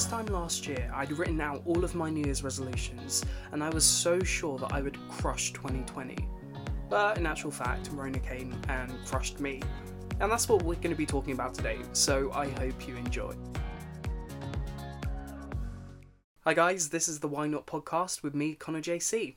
this time last year, I'd written out all of my New Year's resolutions, and I was so sure that I would crush 2020. But in actual fact, Rona came and crushed me. And that's what we're going to be talking about today, so I hope you enjoy. Hi guys, this is the Why Not podcast with me, Conner JC.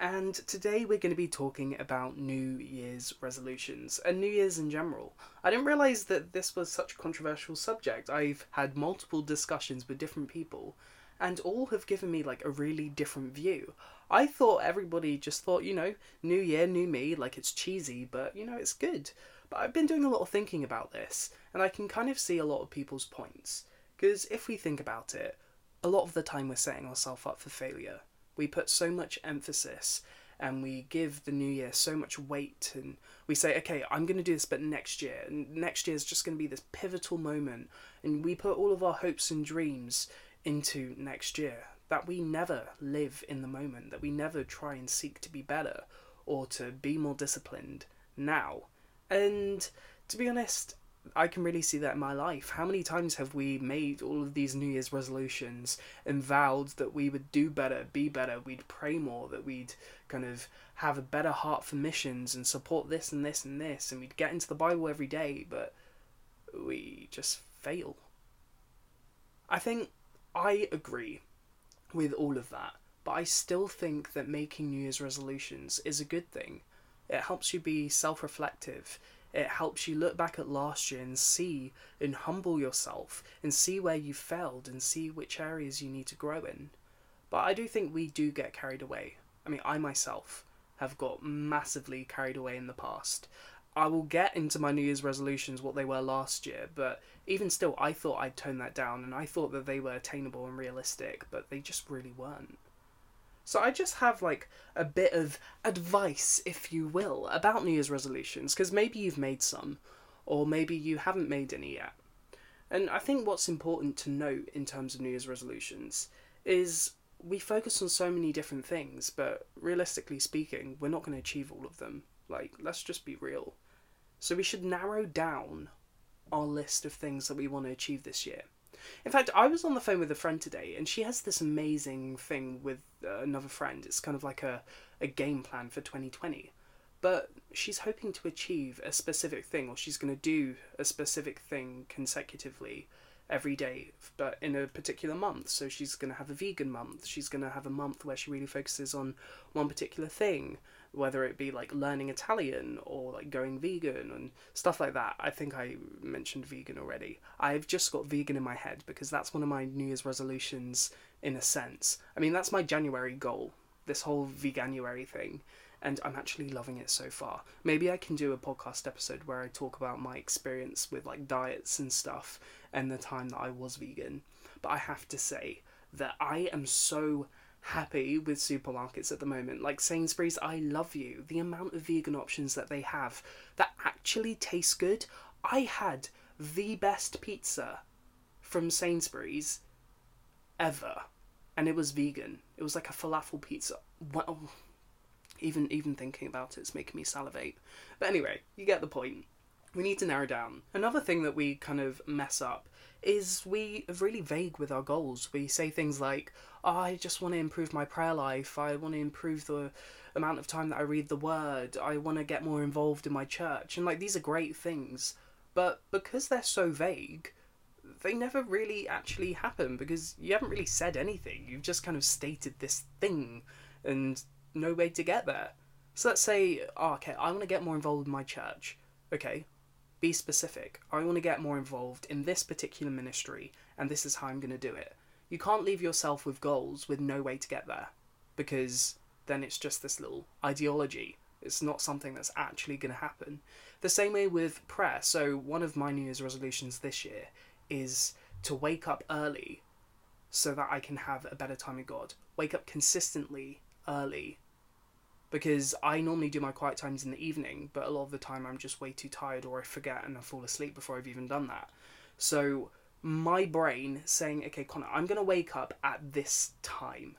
And today we're going to be talking about New Year's resolutions and New Year's in general. I didn't realize that this was such a controversial subject. I've had multiple discussions with different people, and all have given me like a really different view. I thought everybody just thought, you know, New Year, new me, like it's cheesy, but you know, it's good. But I've been doing a lot of thinking about this, and I can kind of see a lot of people's points. Because if we think about it, a lot of the time we're setting ourselves up for failure we put so much emphasis and we give the new year so much weight and we say okay i'm going to do this but next year. And next year is just going to be this pivotal moment. And we put all of our hopes and dreams into next year. That we never live in the moment that we never try and seek to be better or to be more disciplined now. And to be honest I can really see that in my life. How many times have we made all of these New Year's resolutions and vowed that we would do better, be better, we'd pray more, that we'd kind of have a better heart for missions and support this and this and this, and we'd get into the Bible every day, but we just fail. I think I agree with all of that, but I still think that making New Year's resolutions is a good thing. It helps you be self reflective it helps you look back at last year and see and humble yourself and see where you failed and see which areas you need to grow in. But I do think we do get carried away. I mean, I myself have got massively carried away in the past. I will get into my New Year's resolutions what they were last year, but even still, I thought I'd tone that down and I thought that they were attainable and realistic, but they just really weren't. So I just have like a bit of advice, if you will, about New Year's resolutions, because maybe you've made some, or maybe you haven't made any yet. And I think what's important to note in terms of New Year's resolutions is we focus on so many different things, but realistically speaking, we're not going to achieve all of them. Like, let's just be real. So we should narrow down our list of things that we want to achieve this year. In fact, I was on the phone with a friend today, and she has this amazing thing with uh, another friend. It's kind of like a, a game plan for 2020. But she's hoping to achieve a specific thing, or she's going to do a specific thing consecutively every day, but in a particular month. So she's going to have a vegan month. She's going to have a month where she really focuses on one particular thing whether it be like learning Italian or like going vegan and stuff like that. I think I mentioned vegan already. I've just got vegan in my head because that's one of my New Year's resolutions in a sense. I mean, that's my January goal, this whole veganuary thing. And I'm actually loving it so far. Maybe I can do a podcast episode where I talk about my experience with like diets and stuff and the time that I was vegan. But I have to say that I am so happy with supermarkets at the moment. Like Sainsbury's, I love you. The amount of vegan options that they have that actually taste good. I had the best pizza from Sainsbury's ever, and it was vegan. It was like a falafel pizza. Well, even even thinking about it, it's making me salivate. But anyway, you get the point. We need to narrow down. Another thing that we kind of mess up is we are really vague with our goals. We say things like, oh, I just want to improve my prayer life, I want to improve the amount of time that I read the word, I want to get more involved in my church. And like these are great things, but because they're so vague, they never really actually happen because you haven't really said anything. You've just kind of stated this thing and no way to get there. So let's say, oh, okay, I want to get more involved in my church. Okay, be specific. I want to get more involved in this particular ministry, and this is how I'm going to do it. You can't leave yourself with goals with no way to get there, because then it's just this little ideology. It's not something that's actually going to happen. The same way with prayer. So, one of my New Year's resolutions this year is to wake up early so that I can have a better time with God. Wake up consistently early because I normally do my quiet times in the evening, but a lot of the time I'm just way too tired or I forget and I fall asleep before I've even done that. So my brain saying, okay, Conner, I'm going to wake up at this time.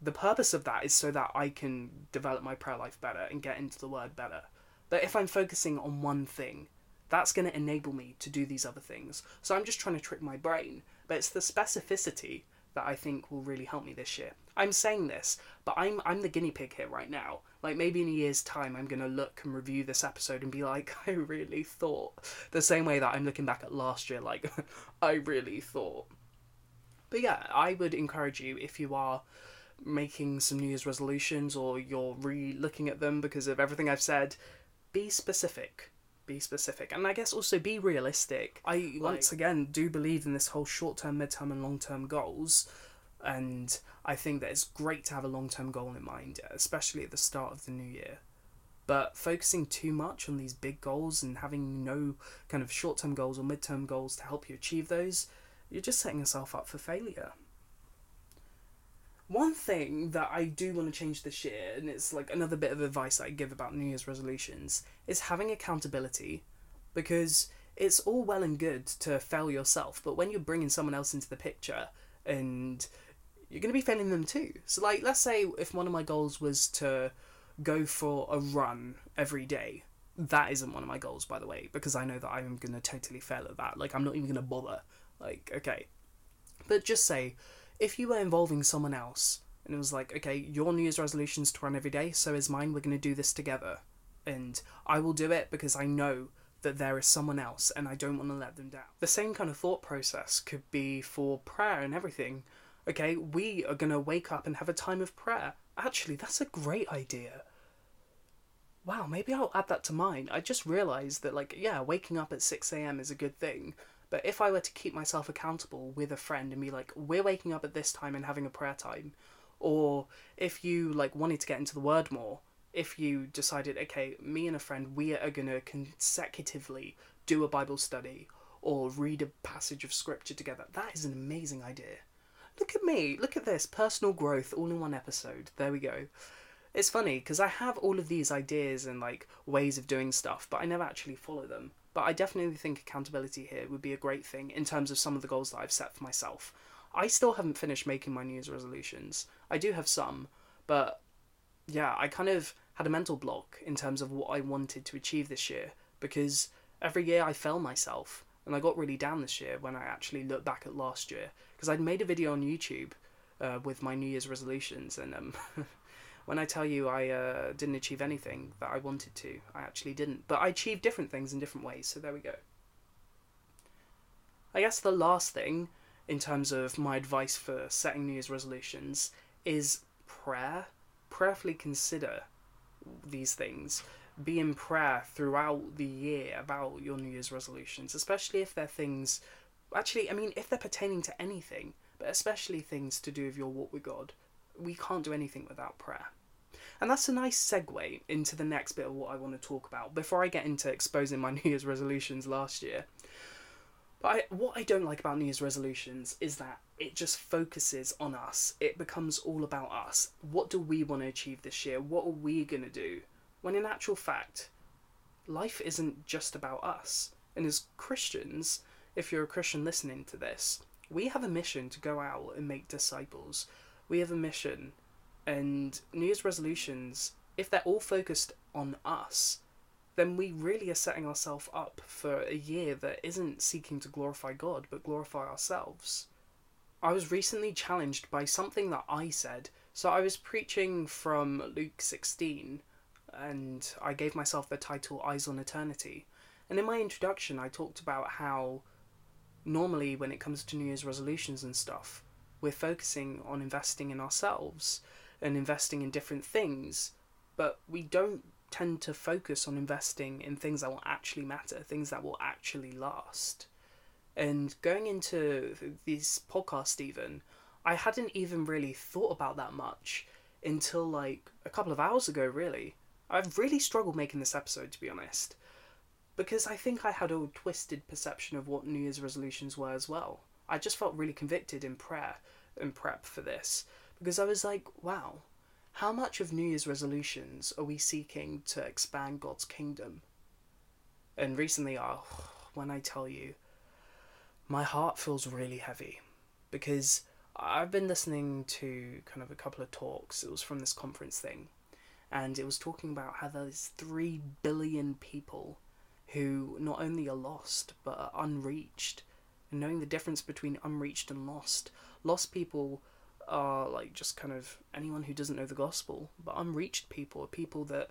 The purpose of that is so that I can develop my prayer life better and get into the word better. But if I'm focusing on one thing, that's going to enable me to do these other things. So I'm just trying to trick my brain. but it's the specificity that I think will really help me this year. I'm saying this, but I'm I'm the guinea pig here right now. Like maybe in a year's time I'm gonna look and review this episode and be like, I really thought the same way that I'm looking back at last year, like I really thought. But yeah, I would encourage you if you are making some New Year's resolutions or you're re looking at them because of everything I've said, be specific. Be specific. And I guess also be realistic. I like, once again do believe in this whole short term, mid term, and long term goals. And I think that it's great to have a long term goal in mind, especially at the start of the new year. But focusing too much on these big goals and having no kind of short term goals or mid term goals to help you achieve those, you're just setting yourself up for failure. One thing that I do want to change this year, and it's like another bit of advice I give about New Year's resolutions, is having accountability. Because it's all well and good to fail yourself, but when you're bringing someone else into the picture and you're going to be failing them too. So, like, let's say if one of my goals was to go for a run every day, that isn't one of my goals, by the way, because I know that I'm going to totally fail at that. Like, I'm not even going to bother. Like, okay. But just say, if you were involving someone else, and it was like, okay, your New Year's resolution's to run every day, so is mine, we're going to do this together. And I will do it because I know that there is someone else and I don't want to let them down. The same kind of thought process could be for prayer and everything okay, we are going to wake up and have a time of prayer. Actually, that's a great idea. Wow, maybe I'll add that to mine. I just realised that, like, yeah, waking up at 6am is a good thing. But if I were to keep myself accountable with a friend and be like, we're waking up at this time and having a prayer time, or if you, like, wanted to get into the word more, if you decided, okay, me and a friend, we are going to consecutively do a Bible study or read a passage of scripture together, that is an amazing idea. Look at me, look at this personal growth all in one episode. There we go. It's funny because I have all of these ideas and like ways of doing stuff, but I never actually follow them. But I definitely think accountability here would be a great thing in terms of some of the goals that I've set for myself. I still haven't finished making my New Year's resolutions. I do have some, but yeah, I kind of had a mental block in terms of what I wanted to achieve this year because every year I fail myself and I got really down this year when I actually looked back at last year because I'd made a video on YouTube uh, with my New Year's resolutions, and um, when I tell you I uh, didn't achieve anything that I wanted to, I actually didn't. But I achieved different things in different ways, so there we go. I guess the last thing in terms of my advice for setting New Year's resolutions is prayer. Prayerfully consider these things be in prayer throughout the year about your New Year's resolutions, especially if they're things. Actually, I mean, if they're pertaining to anything, but especially things to do with your walk with God, we can't do anything without prayer. And that's a nice segue into the next bit of what I want to talk about before I get into exposing my New Year's resolutions last year. But I, what I don't like about New Year's resolutions is that it just focuses on us. It becomes all about us. What do we want to achieve this year? What are we going to do? When in actual fact, life isn't just about us. And as Christians, if you're a Christian listening to this, we have a mission to go out and make disciples. We have a mission. And New Year's resolutions, if they're all focused on us, then we really are setting ourselves up for a year that isn't seeking to glorify God, but glorify ourselves. I was recently challenged by something that I said. So I was preaching from Luke 16, and I gave myself the title Eyes on Eternity. And in my introduction, I talked about how normally when it comes to New Year's resolutions and stuff, we're focusing on investing in ourselves and investing in different things, but we don't tend to focus on investing in things that will actually matter, things that will actually last. And going into this podcast, even, I hadn't even really thought about that much until like a couple of hours ago, really. I've really struggled making this episode, to be honest, because I think I had a twisted perception of what New Year's resolutions were as well. I just felt really convicted in prayer and prep for this because I was like, wow, how much of New Year's resolutions are we seeking to expand God's kingdom? And recently, oh, when I tell you, my heart feels really heavy because I've been listening to kind of a couple of talks. It was from this conference thing and it was talking about how there's 3 billion people who not only are lost but are unreached and knowing the difference between unreached and lost. Lost people are like just kind of anyone who doesn't know the gospel, but unreached people are people that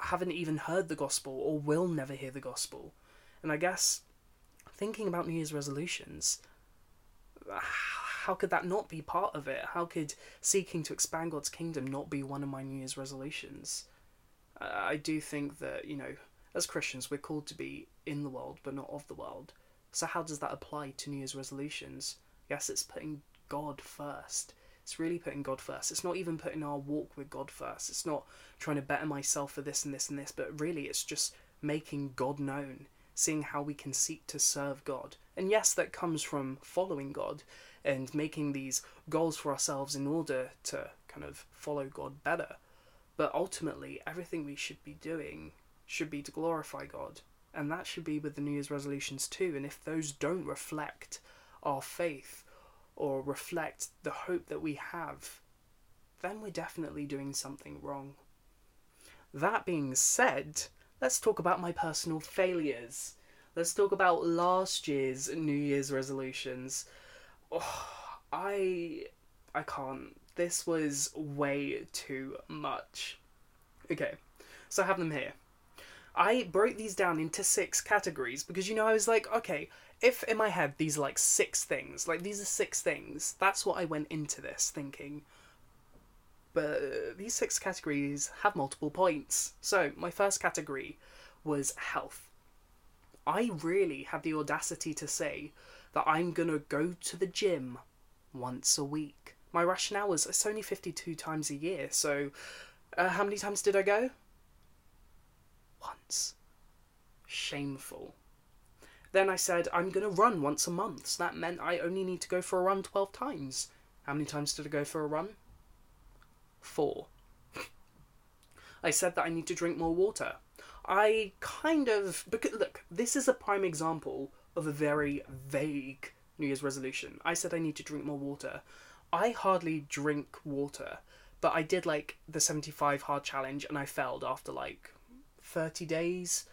haven't even heard the gospel or will never hear the gospel. And I guess thinking about New Year's resolutions, how could that not be part of it? How could seeking to expand God's kingdom not be one of my New Year's resolutions? I do think that, you know, as Christians, we're called to be in the world but not of the world. So, how does that apply to New Year's resolutions? Yes, it's putting God first. It's really putting God first. It's not even putting our walk with God first. It's not trying to better myself for this and this and this, but really it's just making God known, seeing how we can seek to serve God. And yes, that comes from following God and making these goals for ourselves in order to kind of follow God better. But ultimately, everything we should be doing should be to glorify God. And that should be with the New Year's resolutions too. And if those don't reflect our faith or reflect the hope that we have, then we're definitely doing something wrong. That being said, let's talk about my personal failures. Let's talk about last year's New Year's resolutions. Oh, I I can't. This was way too much. Okay, so I have them here. I broke these down into six categories because you know I was like, okay, if in my head these are like six things, like these are six things, that's what I went into this thinking. But these six categories have multiple points. So my first category was health. I really had the audacity to say that I'm gonna go to the gym once a week. My rationale was it's only 52 times a year, so uh, how many times did I go? Once. Shameful. Then I said, I'm going to run once a month. So that meant I only need to go for a run 12 times. How many times did I go for a run? Four. I said that I need to drink more water. I kind of. Because, look, this is a prime example of a very vague New Year's resolution. I said I need to drink more water. I hardly drink water, but I did like the 75 hard challenge and I failed after like 30 days,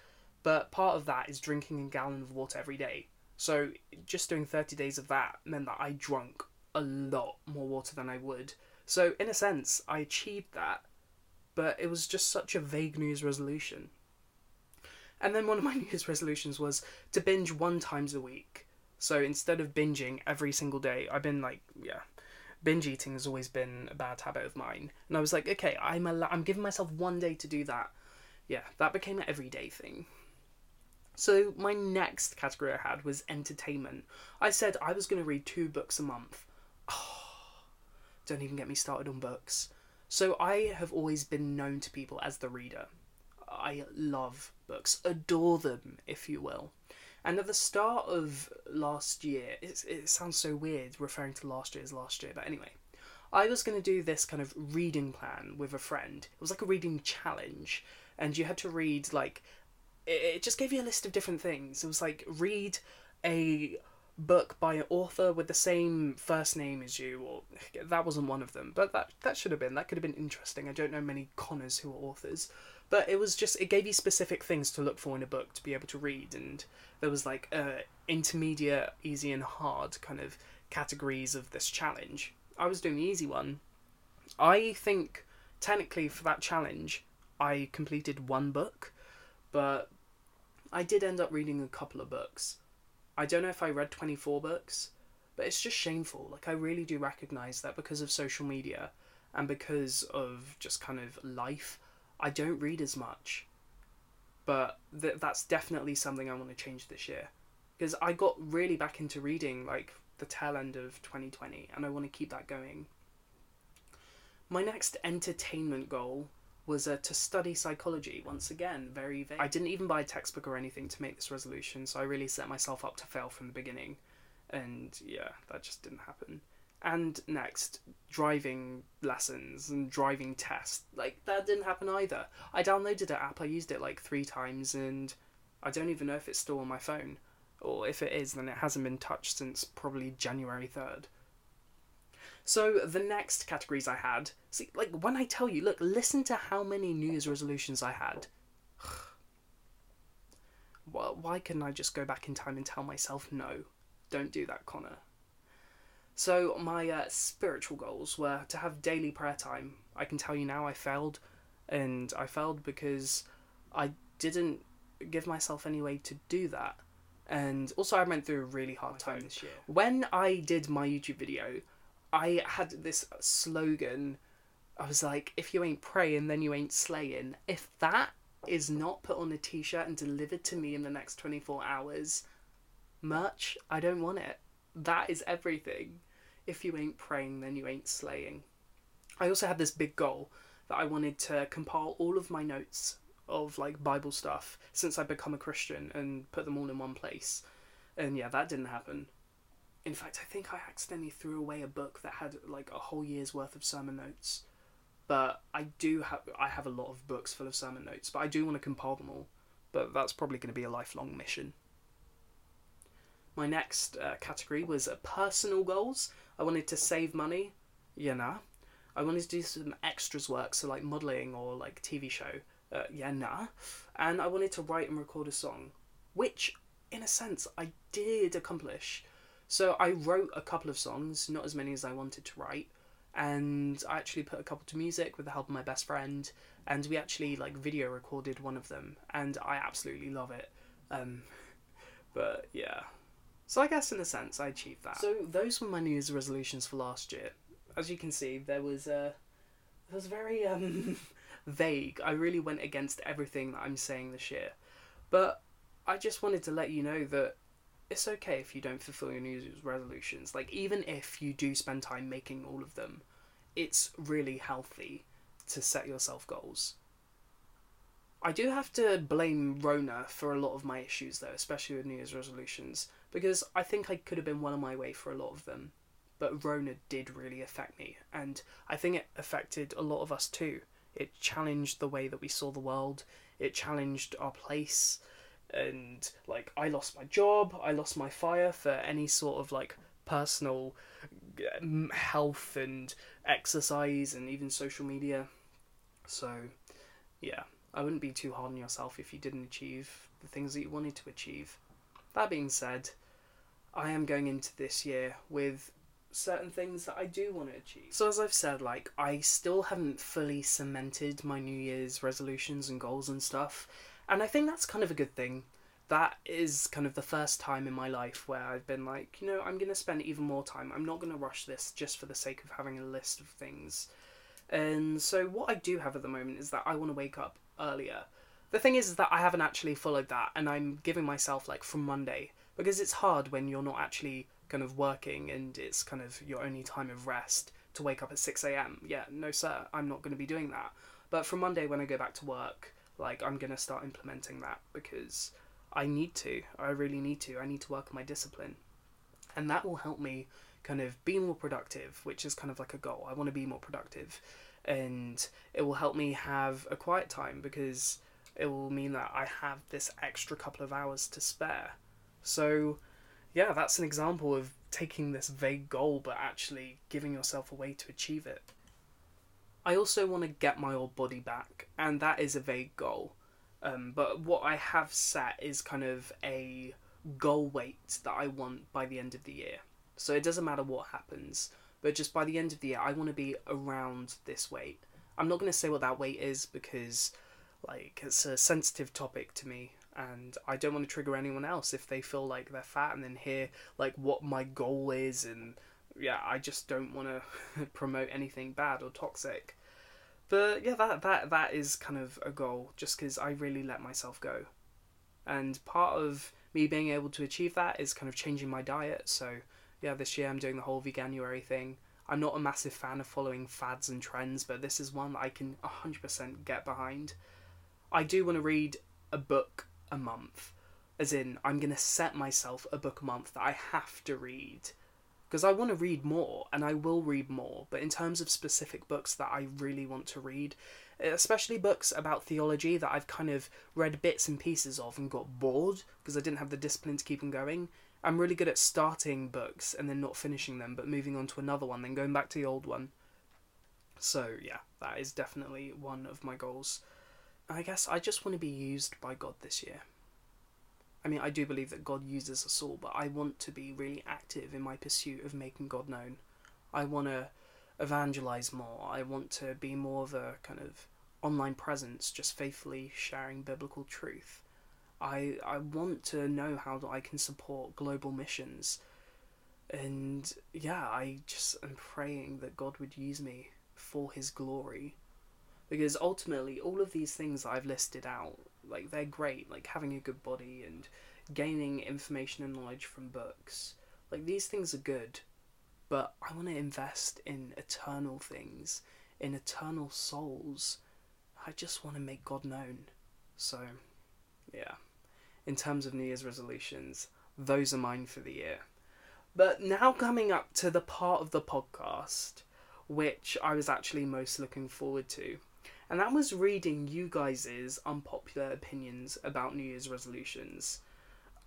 but part of that is drinking a gallon of water every day. So just doing 30 days of that meant that I drank a lot more water than I would. So in a sense, I achieved that, but it was just such a vague New Year's resolution. And then one of my New Year's resolutions was to binge one times a week. So instead of binging every single day, I've been like, yeah, binge eating has always been a bad habit of mine. And I was like, okay, I'm al- I'm giving myself one day to do that yeah, that became an everyday thing. So my next category I had was entertainment. I said I was going to read two books a month. Oh, don't even get me started on books. So I have always been known to people as the reader. I love books, adore them, if you will. And at the start of last year, it, it sounds so weird referring to last year as last year, but anyway, I was going to do this kind of reading plan with a friend. It was like a reading challenge and you had to read like it, just gave you a list of different things. It was like read a book by an author with the same first name as you, or that wasn't one of them, but that that should have been that could have been interesting. I don't know many Connors who are authors, but it was just it gave you specific things to look for in a book to be able to read, and there was like uh, intermediate, easy, and hard kind of categories of this challenge. I was doing the easy one. I think technically for that challenge, I completed one book, but I did end up reading a couple of books. I don't know if I read 24 books, but it's just shameful. Like, I really do recognize that because of social media and because of just kind of life, I don't read as much. But th- that's definitely something I want to change this year. Because I got really back into reading, like, the tail end of 2020, and I want to keep that going. My next entertainment goal was uh, to study psychology once again very vague. i didn't even buy a textbook or anything to make this resolution so i really set myself up to fail from the beginning. And yeah that just didn't happen. And next driving lessons and driving tests like that didn't happen either. I downloaded an app i used it like three times and i don't even know if it's still on my phone. Or if it is then it hasn't been touched since probably january 3rd so the next categories I had, see, like when I tell you, look, listen to how many New Year's resolutions I had. well, why couldn't I just go back in time and tell myself no? don't do that, Conner. So, my uh, spiritual goals were to have daily prayer time. I can tell you now I failed, and I failed because I didn't give myself any way to do that. And also, I went through a really hard time this year. When I did my YouTube video, I had this slogan. I was like, if you ain't praying, then you ain't slaying. If that is not put on a t shirt and delivered to me in the next 24 hours, merch, I don't want it. That is everything. If you ain't praying, then you ain't slaying. I also had this big goal that I wanted to compile all of my notes of like Bible stuff since I've become a Christian and put them all in one place. And yeah, that didn't happen. In fact, I think I accidentally threw away a book that had like a whole year's worth of sermon notes. But I do have I have a lot of books full of sermon notes, but I do want to compile them all. But that's probably going to be a lifelong mission. My next uh, category was uh, personal goals. I wanted to save money, you know. I wanted to do some extras work, so like modelling or like TV show, uh, yeah, nah. And I wanted to write and record a song, which, in a sense, I did accomplish. So I wrote a couple of songs, not as many as I wanted to write, and I actually put a couple to music with the help of my best friend, and we actually like video recorded one of them, and I absolutely love it. Um, but yeah, so I guess in a sense I achieved that. So those were my New Year's resolutions for last year. As you can see, there was a uh, it was very um vague. I really went against everything that I'm saying this year. But I just wanted to let you know that it's okay if you don't fulfill your New Year's resolutions. Like even if you do spend time making all of them, it's really healthy to set yourself goals. I do have to blame Rona for a lot of my issues though, especially with New Year's resolutions, because I think I could have been well on my way for a lot of them. But Rona did really affect me, and I think it affected a lot of us too. It challenged the way that we saw the world, it challenged our place, and like I lost my job, I lost my fire for any sort of like personal um, health and exercise and even social media. So, yeah, I wouldn't be too hard on yourself if you didn't achieve the things that you wanted to achieve. That being said, I am going into this year with certain things that I do want to achieve. So, as I've said, like, I still haven't fully cemented my New Year's resolutions and goals and stuff, and I think that's kind of a good thing. That is kind of the first time in my life where I've been like, you know, I'm going to spend even more time. I'm not going to rush this just for the sake of having a list of things. And so, what I do have at the moment is that I want to wake up earlier. The thing is, is that I haven't actually followed that, and I'm giving myself like from Monday because it's hard when you're not actually kind of working and it's kind of your only time of rest to wake up at 6 a.m. Yeah, no, sir, I'm not going to be doing that. But from Monday, when I go back to work, like, I'm going to start implementing that because I need to. I really need to. I need to work on my discipline. And that will help me kind of be more productive, which is kind of like a goal. I want to be more productive and it will help me have a quiet time because it will mean that I have this extra couple of hours to spare. So, yeah, that's an example of taking this vague goal but actually giving yourself a way to achieve it. I also want to get my old body back, and that is a vague goal. Um, but what I have set is kind of a goal weight that I want by the end of the year. So it doesn't matter what happens. But just by the end of the year, I want to be around this weight. I'm not going to say what that weight is because, like, it's a sensitive topic to me, and I don't want to trigger anyone else if they feel like they're fat and then hear like what my goal is, and yeah, I just don't want to promote anything bad or toxic. But yeah, that that that is kind of a goal, just because I really let myself go, and part of me being able to achieve that is kind of changing my diet. So yeah, this year I'm doing the whole veganuary thing. I'm not a massive fan of following fads and trends, but this is one that I can 100% get behind. I do want to read a book a month, as in, I'm going to set myself a book a month that I have to read. Because I want to read more, and I will read more, but in terms of specific books that I really want to read, especially books about theology that I've kind of read bits and pieces of and got bored because I didn't have the discipline to keep them going. I'm really good at starting books and then not finishing them, but moving on to another one, then going back to the old one. So, yeah, that is definitely one of my goals. I guess I just want to be used by God this year. I mean, I do believe that God uses us all, but I want to be really active in my pursuit of making God known. I want to evangelize more. I want to be more of a kind of online presence, just faithfully sharing biblical truth. I I want to know how I can support global missions. And yeah, I just am praying that God would use me for his glory. Because ultimately all of these things I've listed out, like they're great, like having a good body and gaining information and knowledge from books. Like these things are good, but I want to invest in eternal things, in eternal souls. I just want to make God known. So, yeah. In terms of New Year's resolutions, those are mine for the year. But now coming up to the part of the podcast which I was actually most looking forward to. And that was reading you guys' unpopular opinions about New Year's resolutions.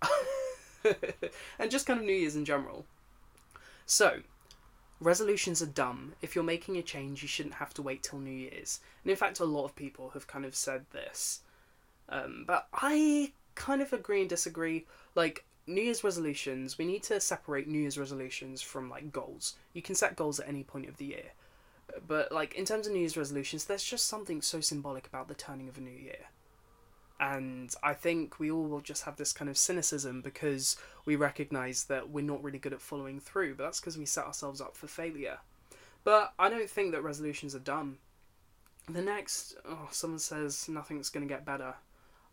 and just kind of New Year's in general. So, resolutions are dumb. If you're making a change, you shouldn't have to wait till New Year's. And in fact, a lot of people have kind of said this. Um, but I kind of agree and disagree. Like, New Year's resolutions, we need to separate New Year's resolutions from like goals. You can set goals at any point of the year. But like in terms of New Year's resolutions, there's just something so symbolic about the turning of a new year. And I think we all will just have this kind of cynicism because we recognize that we're not really good at following through, but that's because we set ourselves up for failure. But I don't think that resolutions are dumb. The next, oh, someone says nothing's going to get better.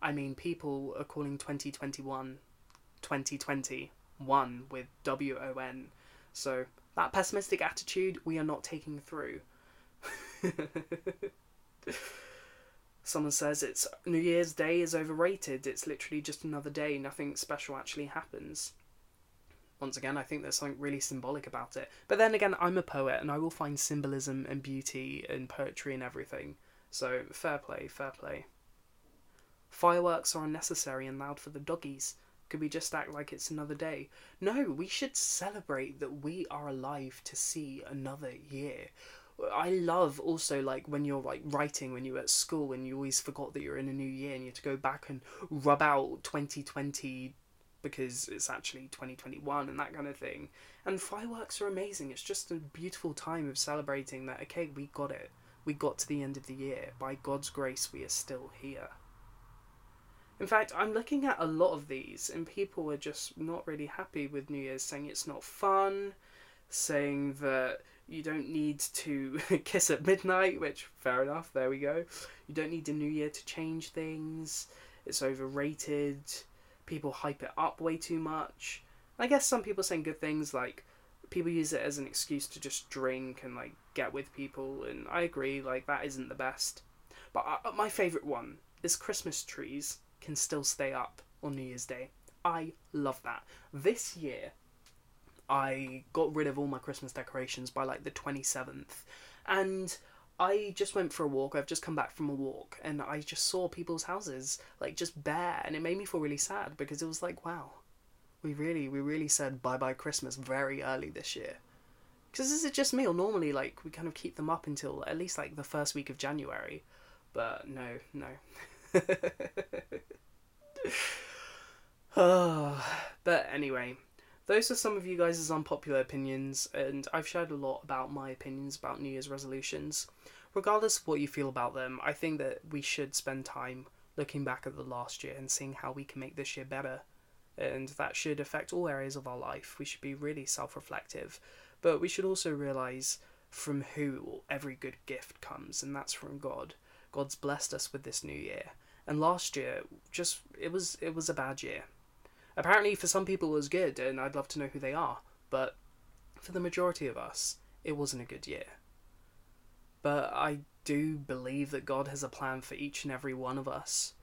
I mean, people are calling 2021 2021 with W O N. So that pessimistic attitude we are not taking through. Someone says it's New Year's Day is overrated. It's literally just another day. Nothing special actually happens. Once again, I think there's something really symbolic about it. But then again, I'm a poet and I will find symbolism and beauty in poetry and everything. So, fair play, fair play. Fireworks are unnecessary and loud for the doggies. Could we just act like it's another day? No, we should celebrate that we are alive to see another year. I love also like when you're like writing when you were at school and you always forgot that you're in a new year and you have to go back and rub out 2020 because it's actually 2021 and that kind of thing. And fireworks are amazing. It's just a beautiful time of celebrating that okay, we got it. We got to the end of the year. By God's grace, we are still here. In fact, I'm looking at a lot of these, and people are just not really happy with New Year's, saying it's not fun, saying that you don't need to kiss at midnight, which, fair enough, there we go. You don't need the New Year to change things, it's overrated, people hype it up way too much. I guess some people saying good things, like, people use it as an excuse to just drink and, like, get with people, and I agree, like, that isn't the best. But uh, my favourite one is Christmas trees can still stay up on New Year's Day. I love that. This year, I got rid of all my Christmas decorations by like the 27th. And I just went for a walk. I've just come back from a walk and I just saw people's houses like just bare and it made me feel really sad because it was like, wow, we really, we really said bye bye Christmas very early this year. Because is it just me or normally like we kind of keep them up until at least like the first week of January? But no, no. but anyway, those are some of you guys' unpopular opinions, and I've shared a lot about my opinions about New Year's resolutions. Regardless of what you feel about them, I think that we should spend time looking back at the last year and seeing how we can make this year better. And that should affect all areas of our life. We should be really self reflective, but we should also realize from who every good gift comes, and that's from God. God's blessed us with this new year and last year just it was it was a bad year. Apparently for some people it was good and I'd love to know who they are, but for the majority of us it wasn't a good year. But I do believe that God has a plan for each and every one of us.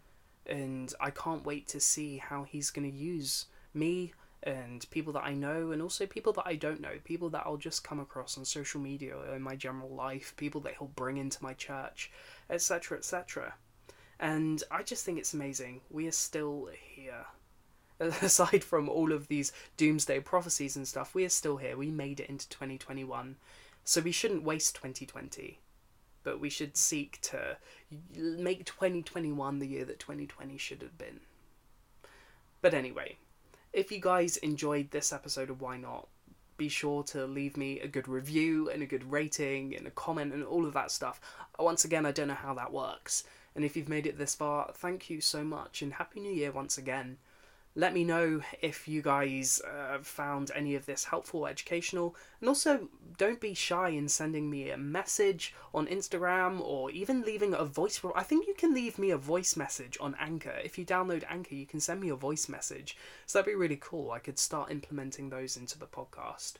And I can't wait to see how he's going to use me and people that I know, and also people that I don't know, people that I'll just come across on social media or in my general life, people that he'll bring into my church, etc., etc. And I just think it's amazing. We are still here. Aside from all of these doomsday prophecies and stuff, we are still here. We made it into 2021. So we shouldn't waste 2020. But we should seek to make 2021 the year that 2020 should have been. But anyway, if you guys enjoyed this episode of Why Not, be sure to leave me a good review and a good rating and a comment and all of that stuff. Once again, I don't know how that works. And if you've made it this far, thank you so much and Happy New Year once again. Let me know if you guys uh, found any of this helpful, educational, and also don't be shy in sending me a message on Instagram or even leaving a voice. I think you can leave me a voice message on Anchor. If you download Anchor, you can send me a voice message. So that'd be really cool. I could start implementing those into the podcast.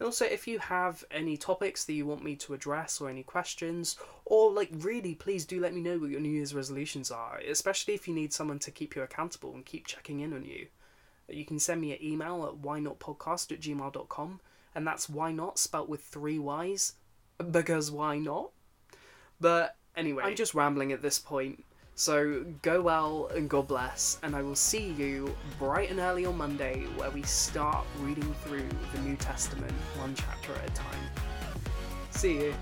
And also, if you have any topics that you want me to address or any questions, or like really, please do let me know what your New Year's resolutions are, especially if you need someone to keep you accountable and keep checking in on you. You can send me an email at whyyynotpodcast at gmail.com, and that's why not spelt with three Y's, because why not? But anyway, I'm just rambling at this point. So go well and God bless, and I will see you bright and early on Monday where we start reading through the New Testament one chapter at a time. See you.